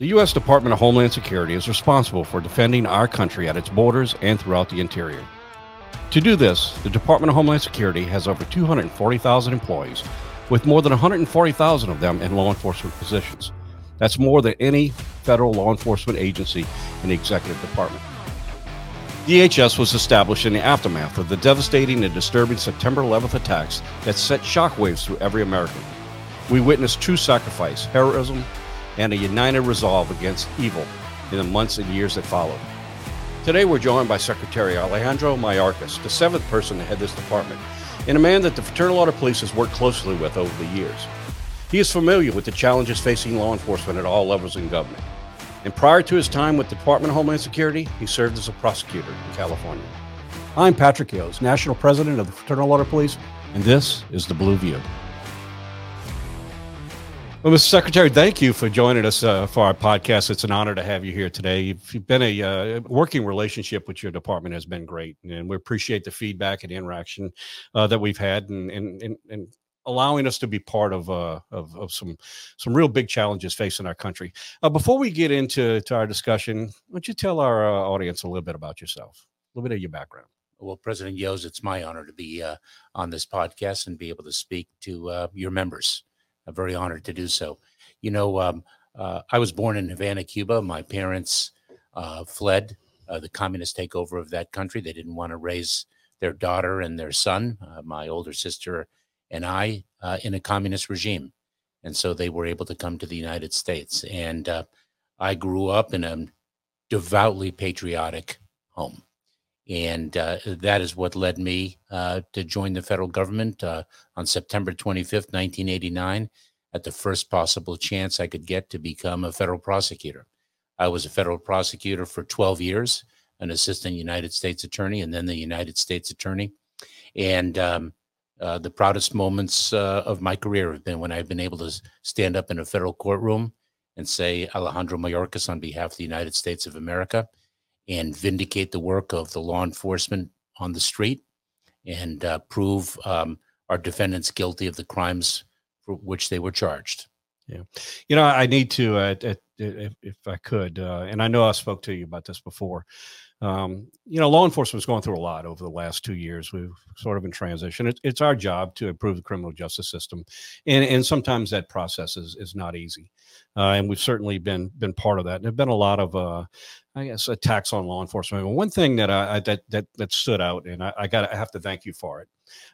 The U.S. Department of Homeland Security is responsible for defending our country at its borders and throughout the interior. To do this, the Department of Homeland Security has over 240,000 employees, with more than 140,000 of them in law enforcement positions. That's more than any federal law enforcement agency in the executive department. DHS was established in the aftermath of the devastating and disturbing September 11th attacks that sent shockwaves through every American. We witnessed true sacrifice, heroism, and a united resolve against evil in the months and years that followed. Today, we're joined by Secretary Alejandro Mayorkas, the seventh person to head this department, and a man that the Fraternal Order Police has worked closely with over the years. He is familiar with the challenges facing law enforcement at all levels in government. And prior to his time with the Department of Homeland Security, he served as a prosecutor in California. I'm Patrick Yoes, National President of the Fraternal Order Police, and this is The Blue View. Well, Mr. Secretary, thank you for joining us uh, for our podcast. It's an honor to have you here today. You've been a uh, working relationship with your department has been great, and we appreciate the feedback and interaction uh, that we've had, and, and, and, and allowing us to be part of, uh, of, of some some real big challenges facing our country. Uh, before we get into to our discussion, why don't you tell our uh, audience a little bit about yourself, a little bit of your background? Well, President Yoes, it's my honor to be on this podcast and be able to speak to your members. I'm very honored to do so. You know, um, uh, I was born in Havana, Cuba. My parents uh, fled uh, the communist takeover of that country. They didn't want to raise their daughter and their son, uh, my older sister and I, uh, in a communist regime. And so they were able to come to the United States. And I grew up in a devoutly patriotic home. And uh, that is what led me uh, to join the federal government uh, on September 25th, 1989, at the first possible chance I could get to become a federal prosecutor. I was a federal prosecutor for 12 years, an assistant United States attorney, and then the United States attorney. And um, uh, the proudest moments uh, of my career have been when I've been able to stand up in a federal courtroom and say, Alejandro Mayorkas, on behalf of the United States of America and vindicate the work of the law enforcement on the street and uh, prove um, our defendants guilty of the crimes for which they were charged. Yeah, you know, I need to, uh, if, if, I could, uh, and I know I spoke to you about this before. Um, you know, law enforcement is going through a lot over the last two years. We've sort of in transition. It, it's our job to improve the criminal justice system, and and sometimes that process is is not easy. Uh, and we've certainly been been part of that. And there've been a lot of uh, I guess attacks on law enforcement. One thing that I, that that that stood out, and I, I got I have to thank you for it.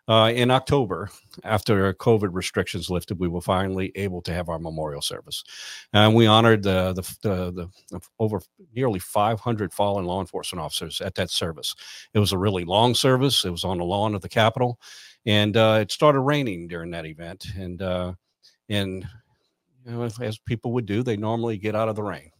Uh, in October, after COVID restrictions lifted, we were finally able to have our memorial service, and we honored the the, the, the over nearly 500 fallen law enforcement officers at that service. It was a really long service. It was on the lawn of the Capitol, and uh, it started raining during that event, and uh, and you know, as people would do, they normally get out of the rain.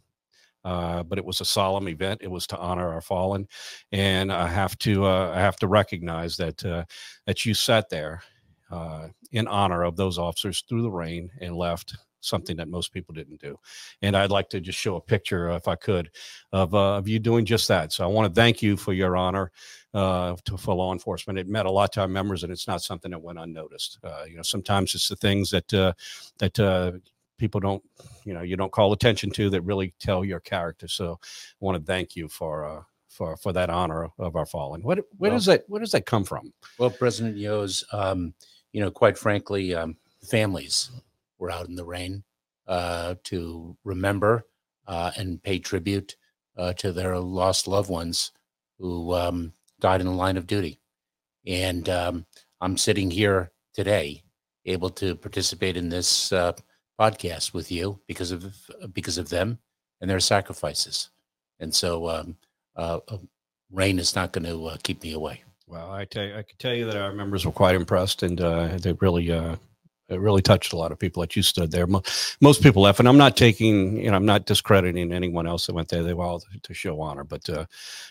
Uh, but it was a solemn event. It was to honor our fallen, and I have to uh, I have to recognize that uh, that you sat there uh, in honor of those officers through the rain and left something that most people didn't do. And I'd like to just show a picture, if I could, of uh, of you doing just that. So I want to thank you for your honor. Uh, to, for law enforcement, it meant a lot to our members, and it's not something that went unnoticed. you know, sometimes it's the things that that people don't you know you don't call attention to that really tell your character. So i want to thank you for uh for for that honor of our fallen what where well, does that where does that come from? Well president Yoes um you know quite frankly um families were out in the rain uh to remember uh and pay tribute uh to their lost loved ones who um died in the line of duty. And um i'm sitting here today able to participate in this uh podcast with you because of because of them and their sacrifices. And so, um, uh, uh rain is not going to uh, keep me away. Well, I tell you, I can tell you that our members were quite impressed, and uh, they really, uh, it really touched a lot of people that you stood there. Most people left, and I'm not taking, you know, I'm not discrediting anyone else that went there. They were all to show honor, but uh,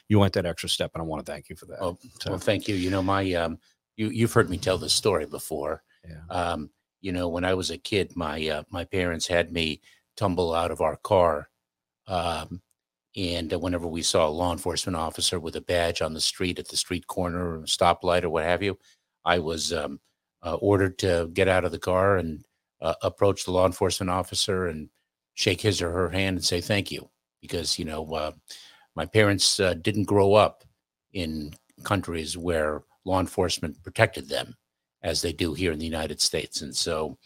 you went that extra step, and I want to thank you for that. Oh, so, well, thank you. You know, my, um, you you've heard me tell this story before. Yeah. Um, you know, when I was a kid, my uh, my parents had me tumble out of our car, um, and whenever we saw a law enforcement officer with a badge on the street at the street corner or stoplight or what have you, I was um, uh, ordered to get out of the car and uh, approach the law enforcement officer and shake his or her hand and say thank you because you know uh, my parents uh, didn't grow up in countries where law enforcement protected them as they do here in the United States. And so,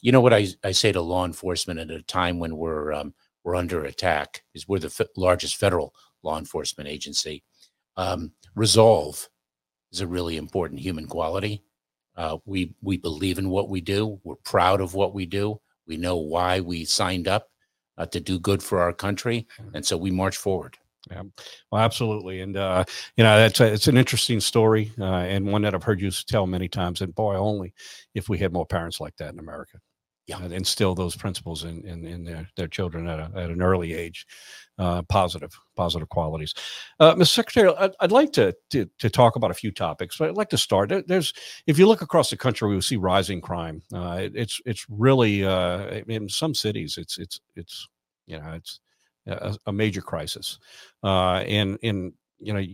you know what I, I say to law enforcement at a time when we're um, we're under attack is we're the f- largest federal law enforcement agency. Um, resolve is a really important human quality. Uh, we we believe in what we do. We're proud of what we do. We know why we signed up uh, to do good for our country, and so we march forward. Yeah, well, absolutely, and uh, you know that's a, it's an interesting story uh, and one that I've heard you tell many times. And boy, only if we had more parents like that in America, yeah, and instill those principles in in, in their, their children at, a, at an early age, uh, positive positive qualities. Uh, Mr. Secretary, I'd, I'd like to, to, to talk about a few topics, but I'd like to start. There's if you look across the country, we see rising crime. Uh, it, it's it's really uh, in some cities, it's it's it's you know it's a, a major crisis, uh, and and you know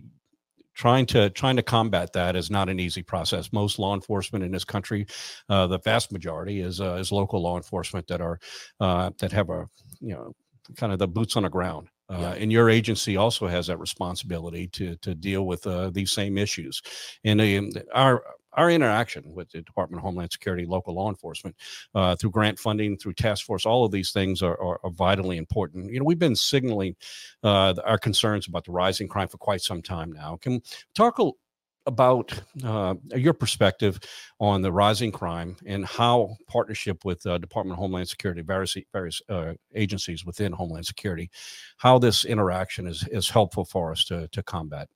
trying to trying to combat that is not an easy process. Most law enforcement in this country, uh, the vast majority is uh, is local law enforcement that are uh, that have a you know kind of the boots on the ground. Uh, yeah. And your agency also has that responsibility to to deal with uh, these same issues. And uh, our our interaction with the Department of Homeland Security, local law enforcement, uh, through grant funding, through task force, all of these things are, are, are vitally important. You know, we've been signaling uh, our concerns about the rising crime for quite some time now. Can talk a, about uh, your perspective on the rising crime and how partnership with uh, Department of Homeland Security, various various uh, agencies within Homeland Security, how this interaction is is helpful for us to to combat.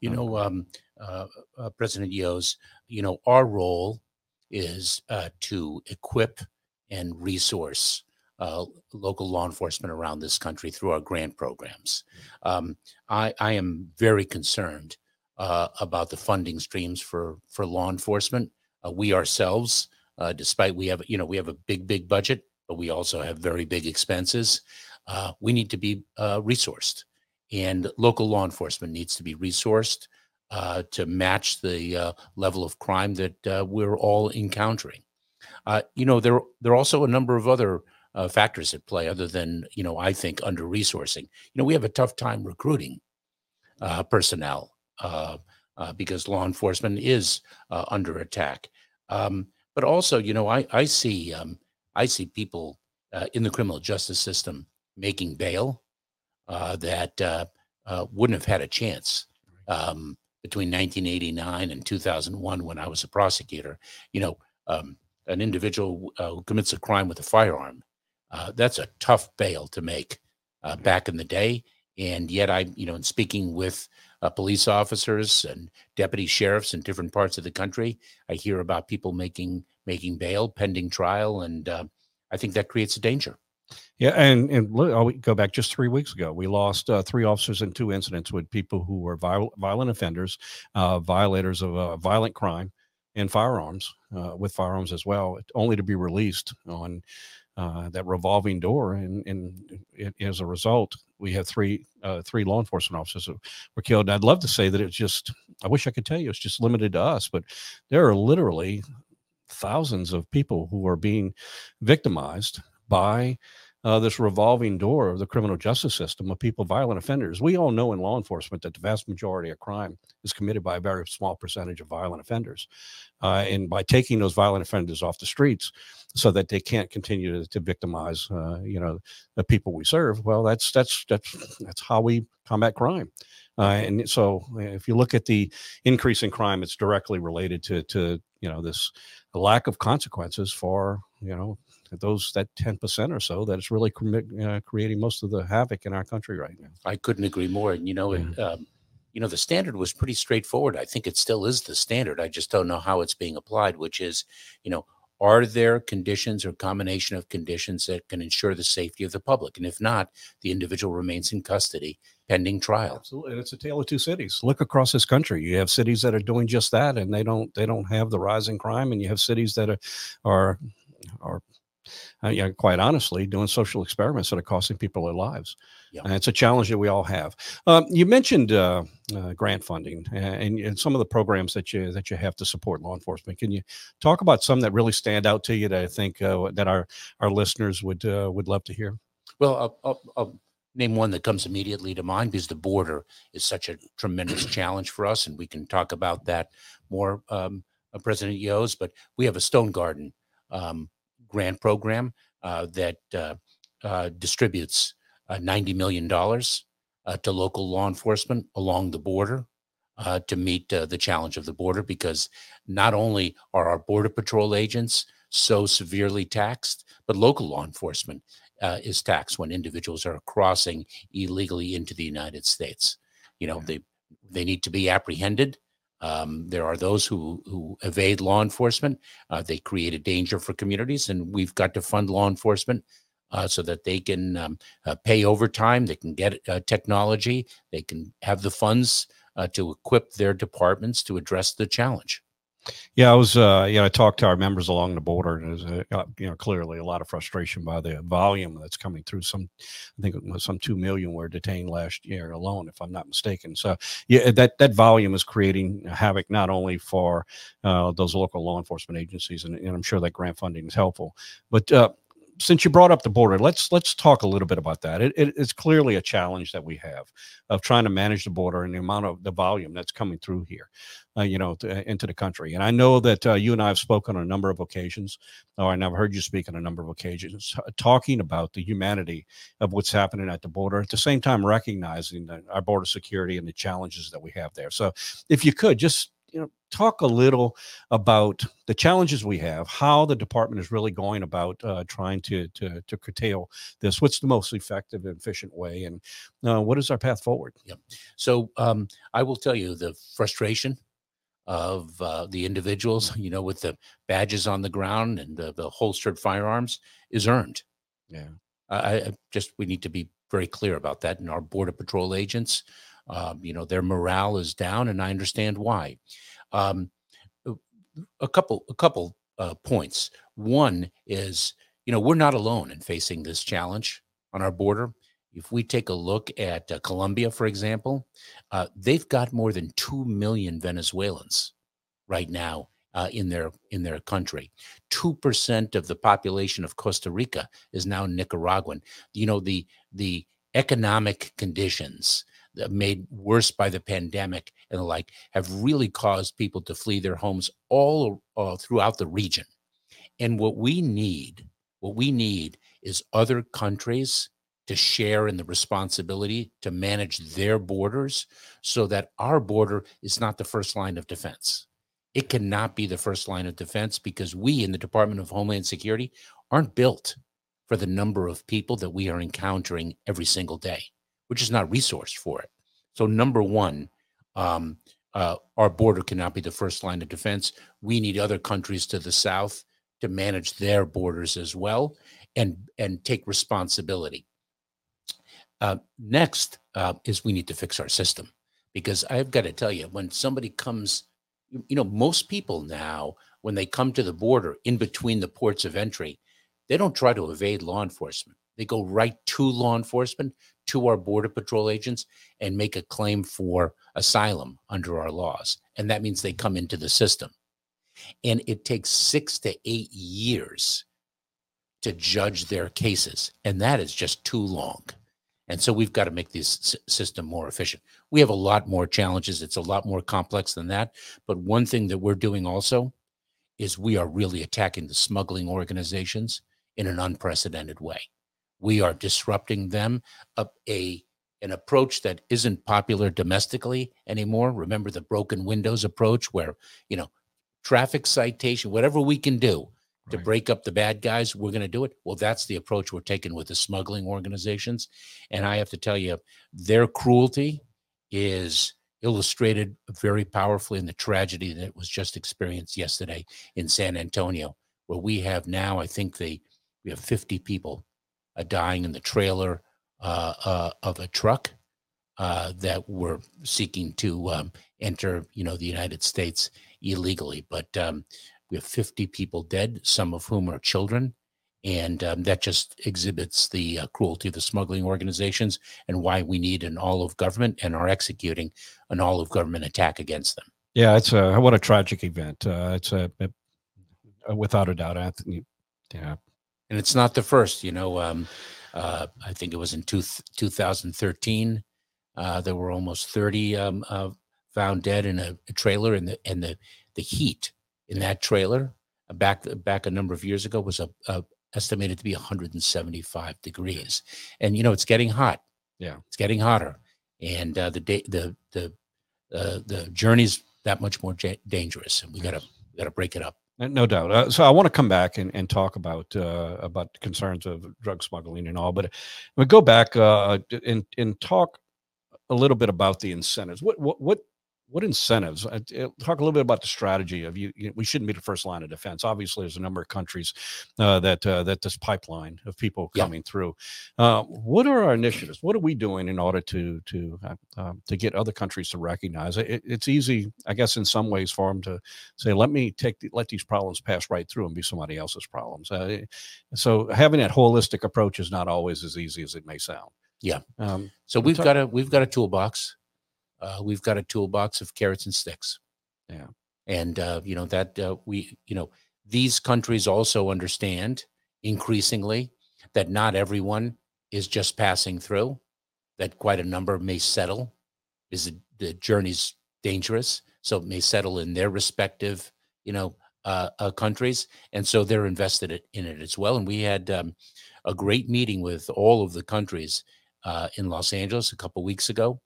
You know, um, uh, uh, President Yoes, you know, our role is uh, to equip and resource uh, local law enforcement around this country through our grant programs. Um, I, I, am very concerned uh, about the funding streams for for law enforcement. Uh, we ourselves, despite we have you know we have a big big budget, but we also have very big expenses. we need to be resourced, and local law enforcement needs to be resourced uh, to match the uh, level of crime that uh, we're all encountering. Uh, you know, there there are also a number of other uh, factors at play, other than you know, I think under resourcing. You know, we have a tough time recruiting uh, personnel because law enforcement is under attack. Um, but also, you know, I I see um, I see people in the criminal justice system making bail that wouldn't have had a chance. Um, between 1989 and 2001 when I was a prosecutor. You know, um, an individual uh, who commits a crime with a firearm, uh, that's a tough bail to make uh, back in the day. And yet, I, you know, in speaking with uh, police officers and deputy sheriffs in different parts of the country, I hear about people making making bail pending trial, and uh, I think that creates a danger. Yeah, and and look, I'll go back just three weeks ago. We lost uh, three officers in two incidents with people who were viol- violent offenders, uh, violators of uh, violent crime, and firearms uh, with firearms as well, only to be released on uh, that revolving door. And, and it, as a result, we have three uh, three law enforcement officers who were killed. And I'd love to say that it's just. I wish I could tell you it's just limited to us, but there are literally thousands of people who are being victimized by uh, this revolving door of the criminal justice system of people, violent offenders. We all know in law enforcement that the vast majority of crime is committed by a very small percentage of violent offenders. Uh, and by taking those violent offenders off the streets so that they can't continue to, to victimize, uh, you know, the people we serve, well, that's that's that's that's how we combat crime. Uh, and so, if you look at the increase in crime, it's directly related to to you know this lack of consequences for you know those that 10% or so that is really uh, creating most of the havoc in our country right now. I couldn't agree more and you know yeah. it, um, you know the standard was pretty straightforward. I think it still is the standard. I just don't know how it's being applied which is you know are there conditions or combination of conditions that can ensure the safety of the public? And if not the individual remains in custody pending trial. Absolutely and it's a tale of two cities. Look across this country. You have cities that are doing just that and they don't they don't have the rising crime and you have cities that are are are uh, yeah, quite honestly, doing social experiments that are costing people their lives. Yeah. And it's a challenge that we all have. Um, you mentioned uh, uh, grant funding and, and, some of the programs that you that you have to support law enforcement. Can you talk about some that really stand out to you that I think uh, that our our listeners would uh, would love to hear? Well, I'll, I'll, I'll name one that comes immediately to mind because the border is such a tremendous challenge for us, and we can talk about that more, um, uh, President Yoes. But we have a Stonegarden um, grant program uh, that uh, uh, distributes uh, $90 million uh, to local law enforcement along the border uh, to meet uh, the challenge of the border because not only are our Border Patrol agents so severely taxed, but local law enforcement uh, is taxed when individuals are crossing illegally into the United States. You know, Yeah. they they need to be apprehended. Um, there are those who who evade law enforcement. Uh, they create a danger for communities, and we've got to fund law enforcement uh, so that they can um, uh, pay overtime. They can get uh, technology. They can have the funds uh, to equip their departments to address the challenge. Yeah, I was. Uh, yeah, I talked to our members along the border, and there's a, uh, you know clearly a lot of frustration by the volume that's coming through. Some, I think some two million were detained last year alone, if I'm not mistaken. So yeah, that that volume is creating havoc not only for uh, those local law enforcement agencies, and, and I'm sure that grant funding is helpful, but. Uh, since you brought up the border, let's let's talk a little bit about that. It, it, it's clearly a challenge that we have of trying to manage the border and the amount of the volume that's coming through here uh, you know, to, into the country. And I know that uh, you and I have spoken on a number of occasions, or I've heard you speak on a number of occasions, uh, talking about the humanity of what's happening at the border. At the same time, recognizing our border security and the challenges that we have there. So, if you could just you know talk a little about the challenges we have, how the department is really going about uh, trying to, to to curtail this. What's the most effective and efficient way, and uh, what is our path forward? Yeah. So um, I will tell you the frustration of uh, the individuals, you know, with the badges on the ground and the, the holstered firearms is earned. Yeah. I, I just we need to be very clear about that. And our border patrol agents, um, you know, their morale is down, and I understand why. Um, a- couple, a couple uh, points. One is, you know, we're not alone in facing this challenge on our border. If we take a look at uh, Colombia, for example, uh, they've got more than two million Venezuelans right now uh, in their in their country. Two percent of the population of Costa Rica is now Nicaraguan. You know the the economic conditions made worse by the pandemic and the like have really caused people to flee their homes all uh, throughout the region. And what we need, what we need, is other countries to share in the responsibility to manage their borders so that our border is not the first line of defense. It cannot be the first line of defense because we in the Department of Homeland Security aren't built for the number of people that we are encountering every single day. We're just not resourced for it. So, number one, um, uh, our border cannot be the first line of defense. We need other countries to the south to manage their borders as well and and take responsibility. Uh, next uh, is we need to fix our system because I've got to tell you, when somebody comes, you know, most people now, when they come to the border in between the ports of entry, they don't try to evade law enforcement. They go right to law enforcement, to our border patrol agents, and make a claim for asylum under our laws. And that means they come into the system. And it takes six to eight years to judge their cases. And that is just too long. And so we've got to make this system more efficient. We have a lot more challenges. It's a lot more complex than that. But one thing that we're doing also is we are really attacking the smuggling organizations in an unprecedented way. We are disrupting them a, a an approach that isn't popular domestically anymore. Remember the broken windows approach where, you know, traffic citation, whatever we can do to Right. break up the bad guys, we're going to do it. Well, that's the approach we're taking with the smuggling organizations. And I have to tell you, their cruelty is illustrated very powerfully in the tragedy that was just experienced yesterday in San Antonio, where we have now, I think they we have 50 people dying in the trailer uh, uh, of a truck uh, that were seeking to um, enter, you know, the United States illegally. But um, we have 50 people dead, some of whom are children. And um, that just exhibits the uh, cruelty of the smuggling organizations and why we need an all of government and are executing an all of government attack against them. Yeah, it's a what a tragic event. Uh, it's a, a- without a doubt, Anthony. Yeah, And it's not the first, you know. Um, Uh, I think it was in two, 2013. Uh, there were almost 30 um, uh, found dead in a, a trailer, and the and the the heat in that trailer uh, back back a number of years ago was a, a estimated to be 175 degrees, and you know it's getting hot. Yeah, it's getting hotter, and uh, the day the the uh, the journey's that much more dangerous, and we gotta we gotta break it up. Uh, no doubt. Uh, so I want to come back and, and talk about uh, about concerns of drug smuggling and all, but we go back uh, and and talk a little bit about the incentives. What what what what incentives? Uh, uh, talk a little bit about the strategy of you, you, We shouldn't be the first line of defense. Obviously, there's a number of countries uh, that uh, that this pipeline of people coming yeah. through. Uh, what are our initiatives? What are we doing in order to to uh, um, to get other countries to recognize it? It's easy, I guess, in some ways, for them to say, "Let me take the, let these problems pass right through and be somebody else's problems." so having that holistic approach is not always as easy as it may sound. Yeah. Um, so we've talk- got a we've got a toolbox uh, we've got a toolbox of carrots and sticks. Yeah. And, uh, you know, that uh, we, you know, these countries also understand increasingly that not everyone is just passing through, that quite a number may settle, is the journey's dangerous. So it may settle in their respective, you know, uh, uh, countries. And so they're invested in it as well. And we had um, a great meeting with all of the countries uh, in Los Angeles a couple weeks ago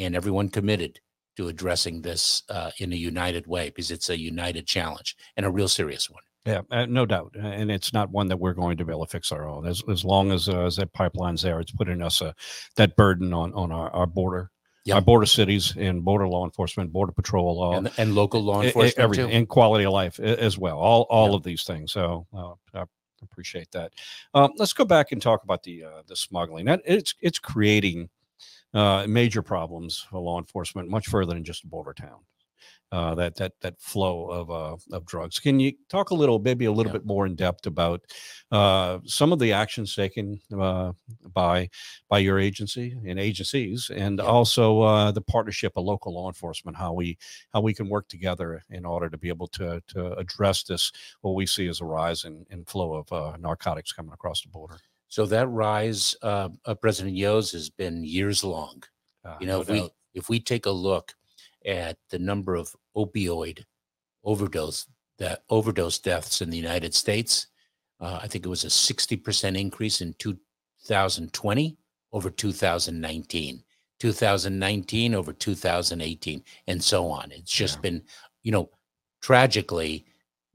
and everyone committed to addressing this uh, in a united way because it's a united challenge and a real serious one. Yeah, uh, no doubt, and it's not one that we're going to be able to fix our own. As as long as uh, as that pipeline's there, it's putting us uh, that burden on on our, our border, yep. our border cities, and border law enforcement, border patrol, law, and, and local law enforcement, everything, too. and quality of life as well. All all yep. of these things. So uh, I appreciate that. Um, let's go back and talk about the uh, the smuggling. That it's it's creating uh, major problems for law enforcement, much further than just a border town. Uh, that that that flow of uh, of drugs. Can you talk a little, maybe a little yeah. bit more in depth about uh, some of the actions taken uh, by by your agency and agencies, and yeah. also uh, the partnership of local law enforcement, how we how we can work together in order to be able to to address this what we see as a rise in, in flow of uh, narcotics coming across the border. So that rise uh, of President Yoes has been years long. Uh, you know, no if doubt. we if we take a look at the number of opioid overdose that overdose deaths in the United States, uh, I think it was a 60% increase in 2020 over 2019, 2019 over 2018, and so on. It's just yeah. been, you know, tragically,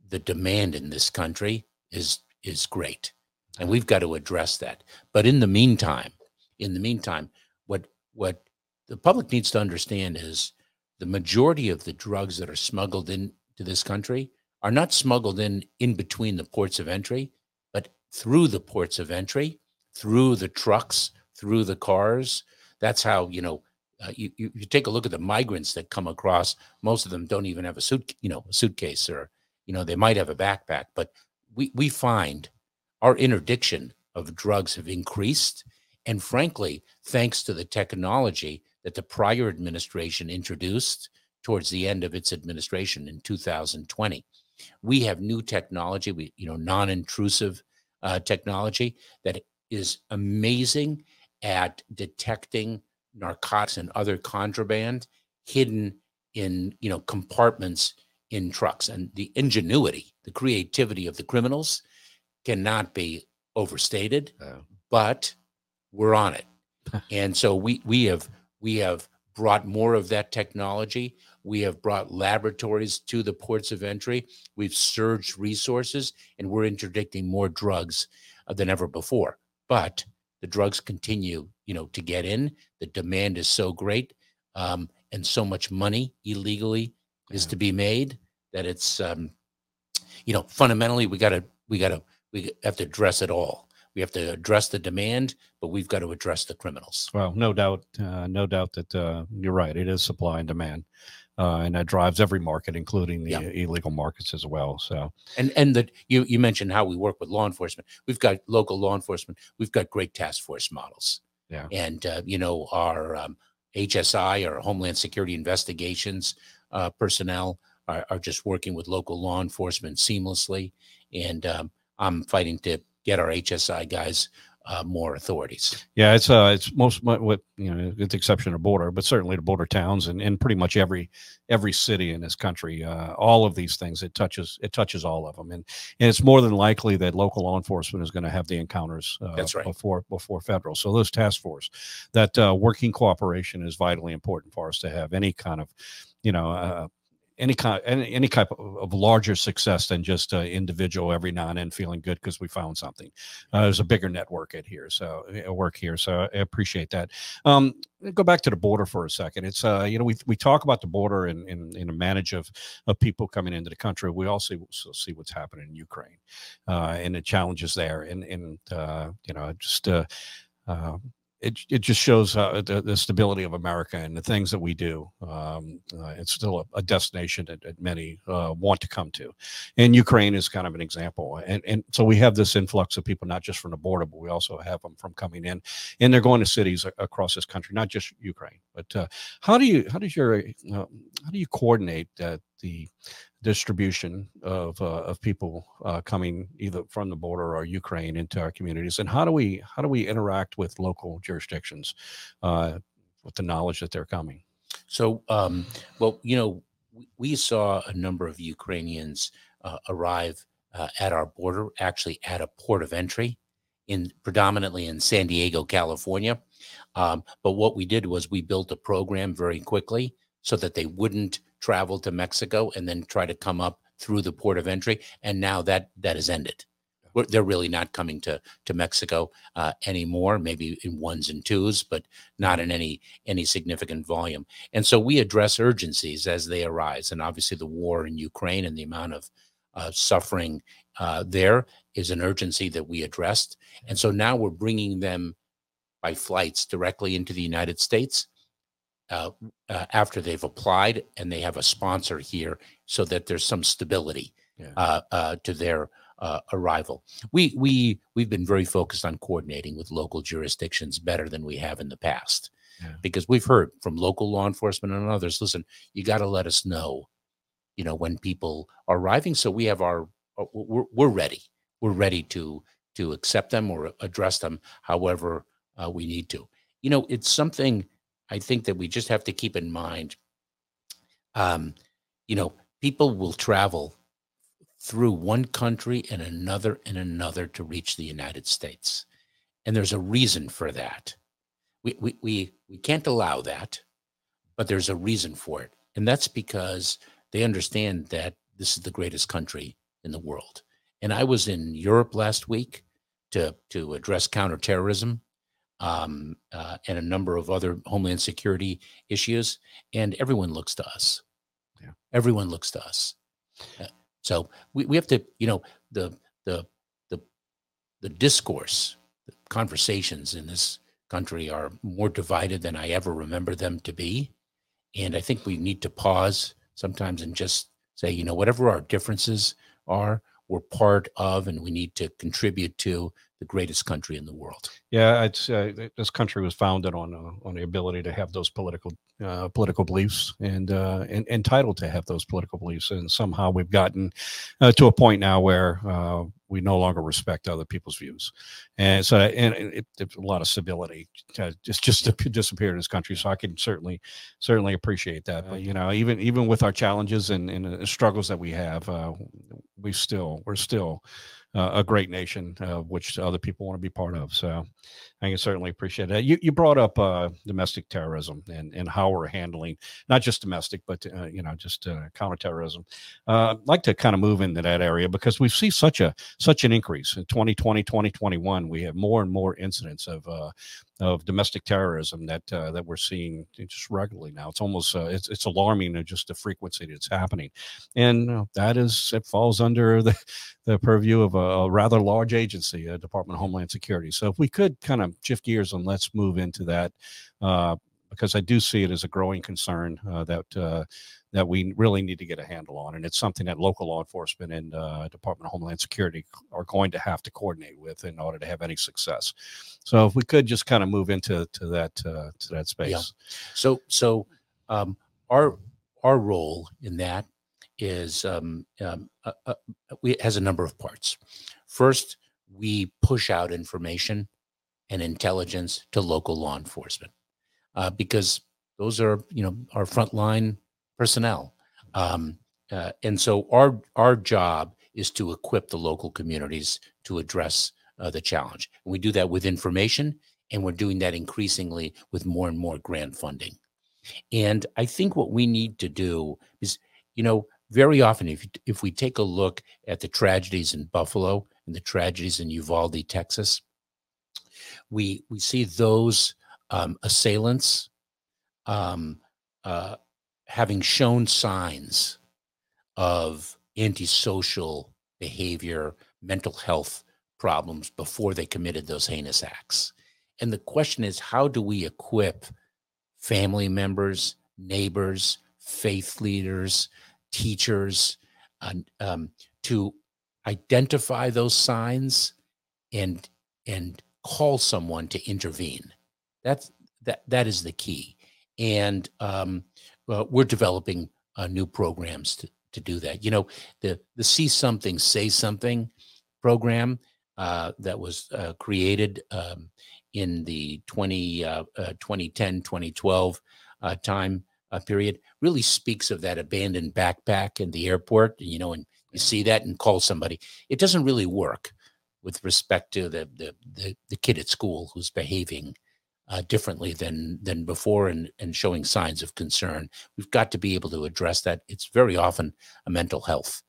the demand in this country is is great and we've got to address that. But in the meantime, in the meantime, what what the public needs to understand is the majority of the drugs that are smuggled into this country are not smuggled in in between the ports of entry, but through the ports of entry, through the trucks, through the cars. That's how you know. Uh, you, you, you take a look at the migrants that come across. Most of them don't even have a suit, you know, a suitcase, or you know, they might have a backpack. But we we find our interdiction of drugs have increased. And frankly, thanks to the technology that the prior administration introduced towards the end of its administration in 2020, we have new technology, we, you know, non-intrusive uh, technology that is amazing at detecting narcotics and other contraband hidden in, you know, compartments in trucks. And the ingenuity, the creativity of the criminals cannot be overstated, oh. but we're on it. and so we we have we have brought more of that technology. We have brought laboratories to the ports of entry. We've surged resources, and we're interdicting more drugs uh, than ever before. But the drugs continue, you know, to get in. The demand is so great, um, and so much money illegally is yeah. to be made that it's, um, you know, fundamentally we got to we got to we have to address it all. We have to address the demand, but we've got to address the criminals. Well, no doubt, uh, no doubt that uh, you're right. It is supply and demand, uh, and that drives every market, including the yeah. illegal markets as well. So, and and that you you mentioned how we work with law enforcement. We've got local law enforcement. We've got great task force models. Yeah, and uh, you know our um, HSI, our Homeland Security Investigations uh, personnel, are, are just working with local law enforcement seamlessly, and um, I'm fighting to get our HSI guys uh, more authorities. Yeah, it's uh, it's most what you know, with the exception of border, but certainly the border towns and, and pretty much every every city in this country, uh, all of these things it touches it touches all of them, and and it's more than likely that local law enforcement is going to have the encounters uh, That's right. before before federal. So those task force, that uh, working cooperation is vitally important for us to have any kind of, you know. Uh, any kind any, any type of, larger success than just uh, individual every now and then feeling good because we found something. Uh, there's a bigger network at here so uh, work here so i appreciate that. Um, go back to the border for a second. It's uh, you know we, we talk about the border and in, in, a manage of, of people coming into the country. We also see what's happening in ukraine uh, and the challenges there. And and uh, you know just uh, uh, it, it just shows uh, the, the, stability of America and the things that we do. Um, uh, it's still a, a destination that, that many uh, want to come to, and Ukraine is kind of an example. And and so we have this influx of people not just from the border, but we also have them from coming in, and they're going to cities across this country, not just Ukraine. But uh, how do you how does your uh, how do you coordinate the distribution of uh, of people uh, coming either from the border or Ukraine into our communities, and how do we how do we interact with local jurisdictions uh, with the knowledge that they're coming? So, um, well, you know, we saw a number of Ukrainians uh, arrive uh, at our border, actually at a port of entry, in predominantly in San Diego, California. Um, but what we did was we built a program very quickly so that they wouldn't travel to Mexico and then try to come up through the port of entry. And now that that has ended. We're, they're really not coming to to Mexico uh, anymore. Maybe in ones and twos, but not in any any significant volume. And so we address urgencies as they arise. And obviously, the war in Ukraine and the amount of uh, suffering uh, there is an urgency that we addressed. And so now we're bringing them by flights directly into the United States uh, uh, after they've applied and they have a sponsor here so that there's some stability yeah. uh, uh to their uh, arrival. We we we've been very focused on coordinating with local jurisdictions better than we have in the past, yeah. because we've heard from local law enforcement and others. Listen, you got to let us know, you know, when people are arriving, so we have our we're, we're ready. We're ready to to accept them or address them however we need to. You know, it's something I think that we just have to keep in mind, um, you know, people will travel through one country and another and another to reach the United States. And there's a reason for that. We, we, we, we can't allow that, but there's a reason for it. And that's because they understand that this is the greatest country in the world. And I was in Europe last week to, to address counterterrorism um, uh, and a number of other homeland security issues. And everyone looks to us. Yeah. Everyone looks to us. Uh, so we, we have to, you know, the the the the discourse, the conversations in this country are more divided than I ever remember them to be. And I think we need to pause sometimes and just say, you know, whatever our differences are, we're part of and we need to contribute to the greatest country in the world. Yeah, uh, this country was founded on uh, on the ability to have those political uh, political beliefs and, uh, and entitled to have those political beliefs, and somehow we've gotten uh, to a point now where uh, we no longer respect other people's views, and so and it, it, a lot of civility just just disappeared in this country. So I can certainly certainly appreciate that. But you know, even even with our challenges and, and struggles that we have, we still we're still uh, a great nation, uh, which other people want to be part of. So I can certainly appreciate that. You, you brought up uh, domestic terrorism and, and how we're handling not just domestic, but uh, you know just uh, counterterrorism. Uh, I'd like to kind of move into that area because we see such a such an increase in 2020, 2021. We have more and more incidents of of domestic terrorism that uh, that we're seeing just regularly now. It's almost uh, it's it's alarming just the frequency that's happening, and uh, that is it falls under the the purview of a, a, rather large agency, a Department of Homeland Security. So if we could kind of shift gears and let's move into that. Uh, because I do see it as a growing concern uh, that uh, that we really need to get a handle on. And it's something that local law enforcement and uh, Department of Homeland Security are going to have to coordinate with in order to have any success. So if we could just kind of move into to that uh, to that space. Yeah. So so um, our our role in that is um, um, uh, uh, we has a number of parts. First, we push out information and intelligence to local law enforcement, uh, because those are you know our frontline personnel, um, uh, and so our our job is to equip the local communities to address uh, the challenge. And we do that with information, and we're doing that increasingly with more and more grant funding. And I think what we need to do is, you know, very often if if we take a look at the tragedies in Buffalo and the tragedies in Uvalde, Texas, we we see those um, assailants um, uh, having shown signs of antisocial behavior, mental health problems before they committed those heinous acts. And the question is, how do we equip family members, neighbors, faith leaders, teachers uh, um, to identify those signs and and call someone to intervene? That's that that is the key. And um, well, we're developing uh, new programs to, to do that. You know, the the see something, say something program uh, that was uh, created um, in the 20, uh, 2010, uh, 2012 uh, time uh, period really speaks of that abandoned backpack in the airport, you know, and you see that and call somebody. It doesn't really work with respect to the, the, the, the kid at school who's behaving uh, differently than than before and, and showing signs of concern. We've got to be able to address that. It's very often a mental health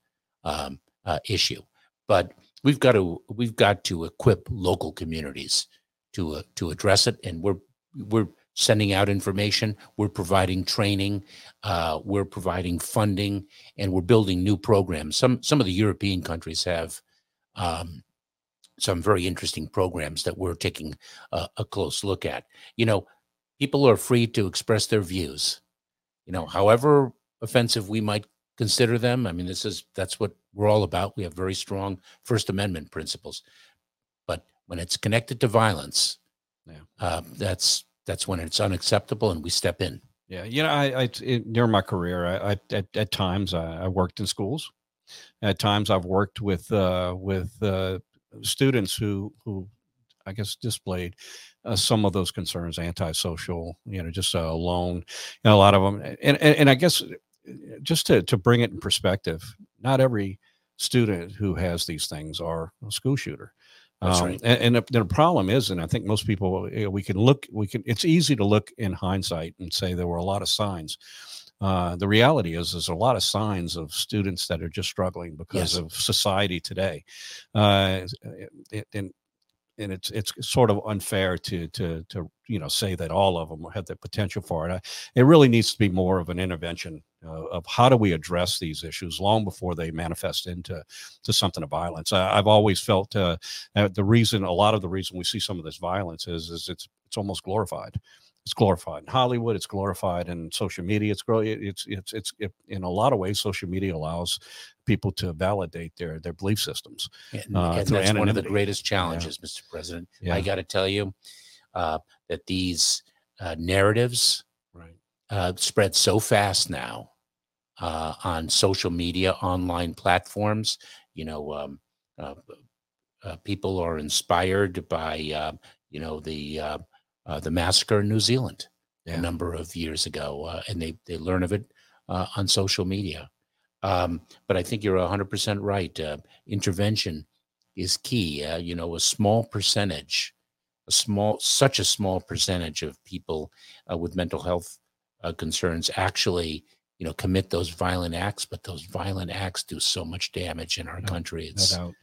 um, uh, issue, but we've got to we've got to equip local communities to uh, to address it, and we're we're sending out information, we're providing training, uh, we're providing funding, and we're building new programs. Some some of the European countries have um, some very interesting programs that we're taking a, a close look at. You know, people are free to express their views. You know, however offensive we might consider them. I mean, this is that's what we're all about. We have very strong First Amendment principles, but when it's connected to violence, yeah. uh, that's that's when it's unacceptable, and we step in. Yeah, you know, I, I it, during my career, I, I at, at times I, I, worked in schools. At times, I've worked with uh, with uh, students who who I guess displayed uh, some of those concerns, antisocial, you know, just uh, alone, know, a lot of them, and, and and I guess just to to bring it in perspective, not every student who has these things are a school shooter. That's um, right. And, and the, the, problem is, and I think most people, know, we can look, we can. It's easy to look in hindsight and say there were a lot of signs. Uh, the reality is, there's a lot of signs of students that are just struggling because yes. of society today. Uh, and and it's it's sort of unfair to to to you know say that all of them have the potential for it. I, it really needs to be more of an intervention uh, of how do we address these issues long before they manifest into to something of violence. I, have always felt uh, the reason a lot of the reason we see some of this violence is is it's it's almost glorified it's glorified in Hollywood. It's glorified in social media. It's it's it's it's it, in a lot of ways. Social media allows people to validate their their belief systems. And, uh, and that's one of the greatest challenges, yeah. Mr. President. Yeah. I got to tell you uh, that these uh, narratives right. Uh, spread so fast now uh, on social media, online platforms. You know, um, uh, people are inspired by you know the uh, the massacre in New Zealand yeah. a number of years ago, uh, and they they learn of it uh, on social media. Um, but I think you're 100% right. Uh, intervention is key. Uh, you know, a small percentage, a small, such a small percentage of people uh, with mental health concerns actually, you know, commit those violent acts. But those violent acts do so much damage in our no, country. It's, no doubt,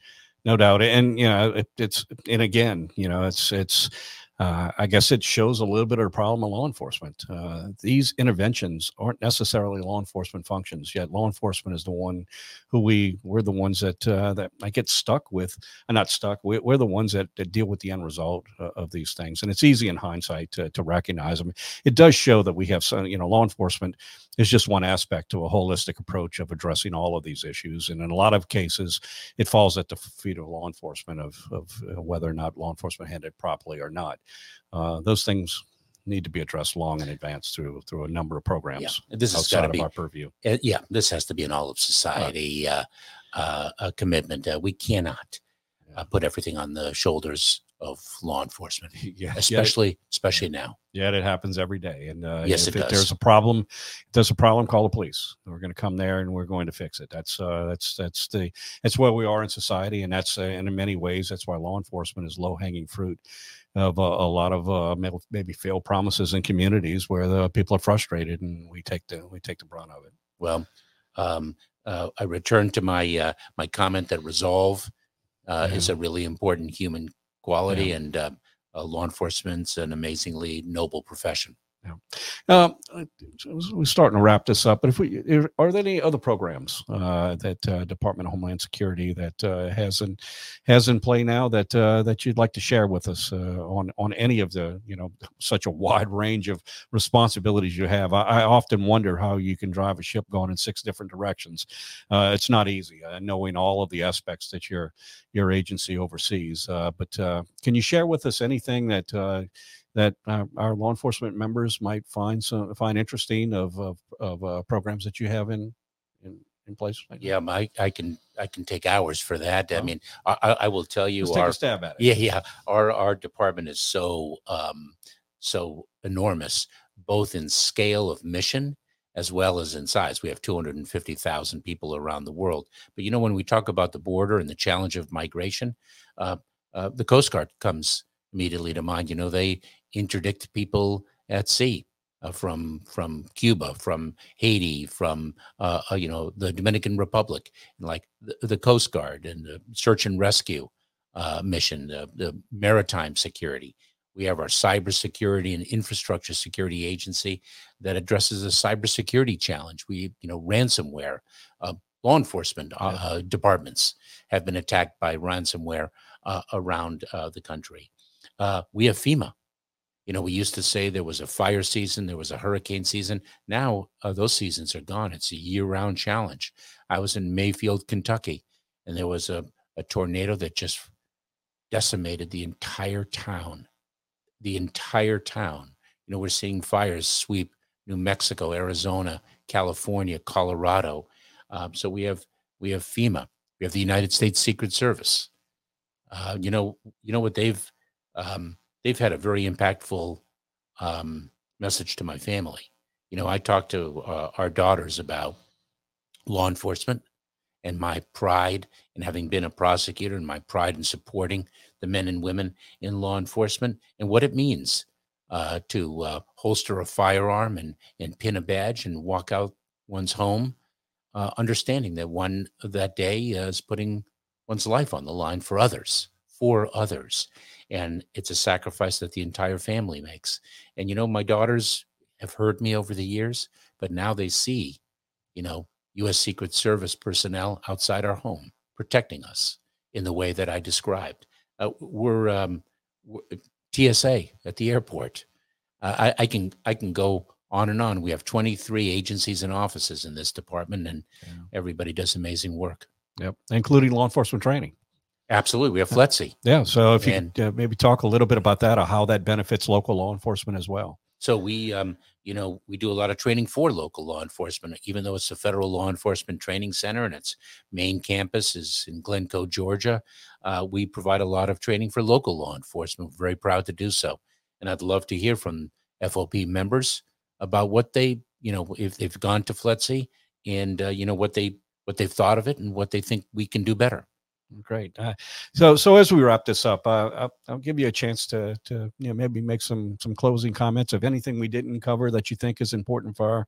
no doubt. And you know, it, it's and again, you know, it's it's uh, I guess it shows a little bit of a problem of law enforcement. Uh, these interventions aren't necessarily law enforcement functions. Yet law enforcement is the one who we we're the ones that uh, that I get stuck with. I'm not stuck. We're, we're the ones that, that, deal with the end result uh, of these things, and it's easy in hindsight to, to recognize them. It does show that we have some. You know, law enforcement is just one aspect to a holistic approach of addressing all of these issues, and in a lot of cases, it falls at the feet of law enforcement of of uh, whether or not law enforcement handled it properly or not uh, those things need to be addressed long in advance through through a number of programs. Yeah, this has got to be our purview. Uh, yeah, this has to be an all of society uh, uh, commitment. Uh, we cannot uh, put everything on the shoulders of law enforcement, yeah, especially especially now. Yeah, it happens every day. And uh, Yes, if it does. there's a problem, if there's a problem, call the police. We're going to come there and we're going to fix it. That's uh, that's that's the that's where we are in society, and that's uh, and in many ways that's why law enforcement is low hanging fruit of uh, a lot of uh, maybe failed promises in communities where the people are frustrated, and we take the we take the brunt of it. Well, um, uh, I return to my uh, my comment that resolve uh, is a really important human quality, and uh, uh, law enforcement's an amazingly noble profession. Um, uh, we're starting to wrap this up, but if we if- are there any other programs uh, that uh, Department of Homeland Security that uh, has in has in play now that uh, that you'd like to share with us uh, on on any of the you know such a wide range of responsibilities you have? I, I often wonder how you can drive a ship going in six different directions. Uh, it's not easy, knowing all of the aspects that your your agency oversees. But can you share with us anything that that uh, our law enforcement members might find some find interesting of of, of uh, programs that you have in in, in place? Yeah, my, I can I can take hours for that. I mean, I, I I will tell you Let's take our a stab at it. Yeah, yeah. Our our department is so um so enormous, both in scale of mission as well as in size. We have 250,000 people around the world. But you know, when we talk about the border and the challenge of migration, uh, uh, the Coast Guard comes immediately to mind. You know, they interdict people at sea. Uh, from from Cuba, from Haiti, from uh, uh, you know the Dominican Republic, and like the, the Coast Guard and the search and rescue uh, mission, the, the maritime security. We have our cybersecurity and infrastructure security agency that addresses a cybersecurity challenge. We, you know, ransomware. Uh, law enforcement uh, Yeah. departments have been attacked by ransomware uh, around uh, the country. Uh, we have FEMA. You know, we used to say there was a fire season, there was a hurricane season. Now uh, those seasons are gone. It's a year-round challenge. I was in Mayfield, Kentucky, and there was a, a tornado that just decimated the entire town. The entire town. You know, we're seeing fires sweep New Mexico, Arizona, California, Colorado. Um, so we have we have FEMA. We have the United States Secret Service. Uh, you know, you know what they've um, they've had a very impactful um, message to my family. You know, I talk to uh, our daughters about law enforcement and my pride in having been a prosecutor and my pride in supporting the men and women in law enforcement and what it means uh, to uh, holster a firearm and, and pin a badge and walk out one's home, uh, understanding that one that day is putting one's life on the line for others, for others. And it's a sacrifice that the entire family makes. And, you know, my daughters have heard me over the years, but now they see, you know, U.S. Secret Service personnel outside our home protecting us in the way that I described. Uh, we're, um, we're TSA at the airport. Uh, I, I can I can go on and on. We have 23 agencies and offices in this department, and Yeah. everybody does amazing work. Yep, including law enforcement training. Absolutely, we have FLETC. Yeah, so if you And- could uh, maybe talk a little bit about that or how that benefits local law enforcement as well. So we, um, you know, we do a lot of training for local law enforcement, even though it's a federal law enforcement training center and its main campus is in Glynco, Georgia. Uh, we provide a lot of training for local law enforcement. We're very proud to do so, and I'd love to hear from FOP members about what they, you know, if they've gone to FLETC and uh, you know what they what they've thought of it and what they think we can do better. Great. Uh, so, so as we wrap this up, uh, I'll, I'll give you a chance to, to you know, maybe make some some closing comments of anything we didn't cover that you think is important for our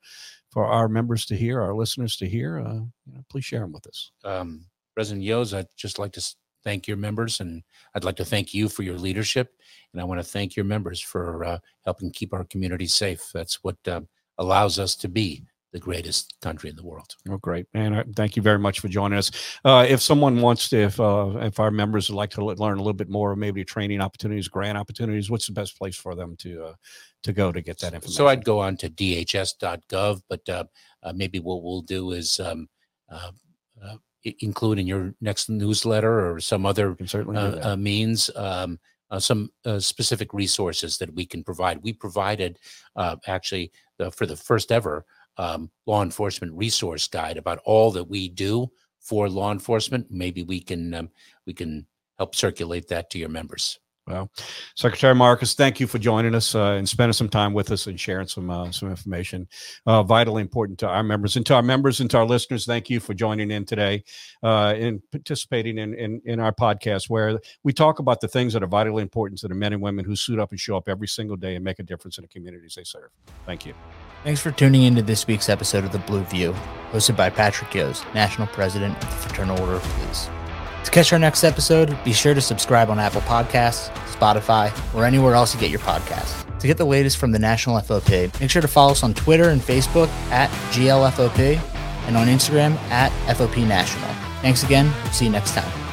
for our members to hear, our listeners to hear. Uh, you know, please share them with us. um, President Yoes, I'd just like to thank your members, and I'd like to thank you for your leadership, and I want to thank your members for uh, helping keep our community safe. That's what uh, allows us to be the greatest country in the world. Oh, great, man! Thank you very much for joining us. Uh, if someone wants to, if uh, if our members would like to learn a little bit more, maybe training opportunities, grant opportunities, what's the best place for them to uh, to go to get that information? So I'd go on to dhs.gov, but uh, uh, maybe what we'll do is um, uh, uh, include in your next newsletter or some other certainly means um, uh, some uh, specific resources that we can provide. We provided uh, actually the, for the first ever um, law enforcement resource guide about all that we do for law enforcement. Maybe we can um, we can help circulate that to your members. Well, Secretary Mayorkas, thank you for joining us uh, and spending some time with us and sharing some uh, some information. Uh, vitally important to our members and to our members and to our listeners. Thank you for joining in today uh, and participating in, in in our podcast where we talk about the things that are vitally important to the men and women who suit up and show up every single day and make a difference in the communities they serve. Thank you. Thanks for tuning into this week's episode of The Blue View, hosted by Patrick Yoes, National President of the Fraternal Order of Police. To catch our next episode, be sure to subscribe on Apple Podcasts, Spotify, or anywhere else you get your podcasts. To get the latest from the National FOP, make sure to follow us on Twitter and Facebook at GLFOP and on Instagram at FOP National. Thanks again. See you next time.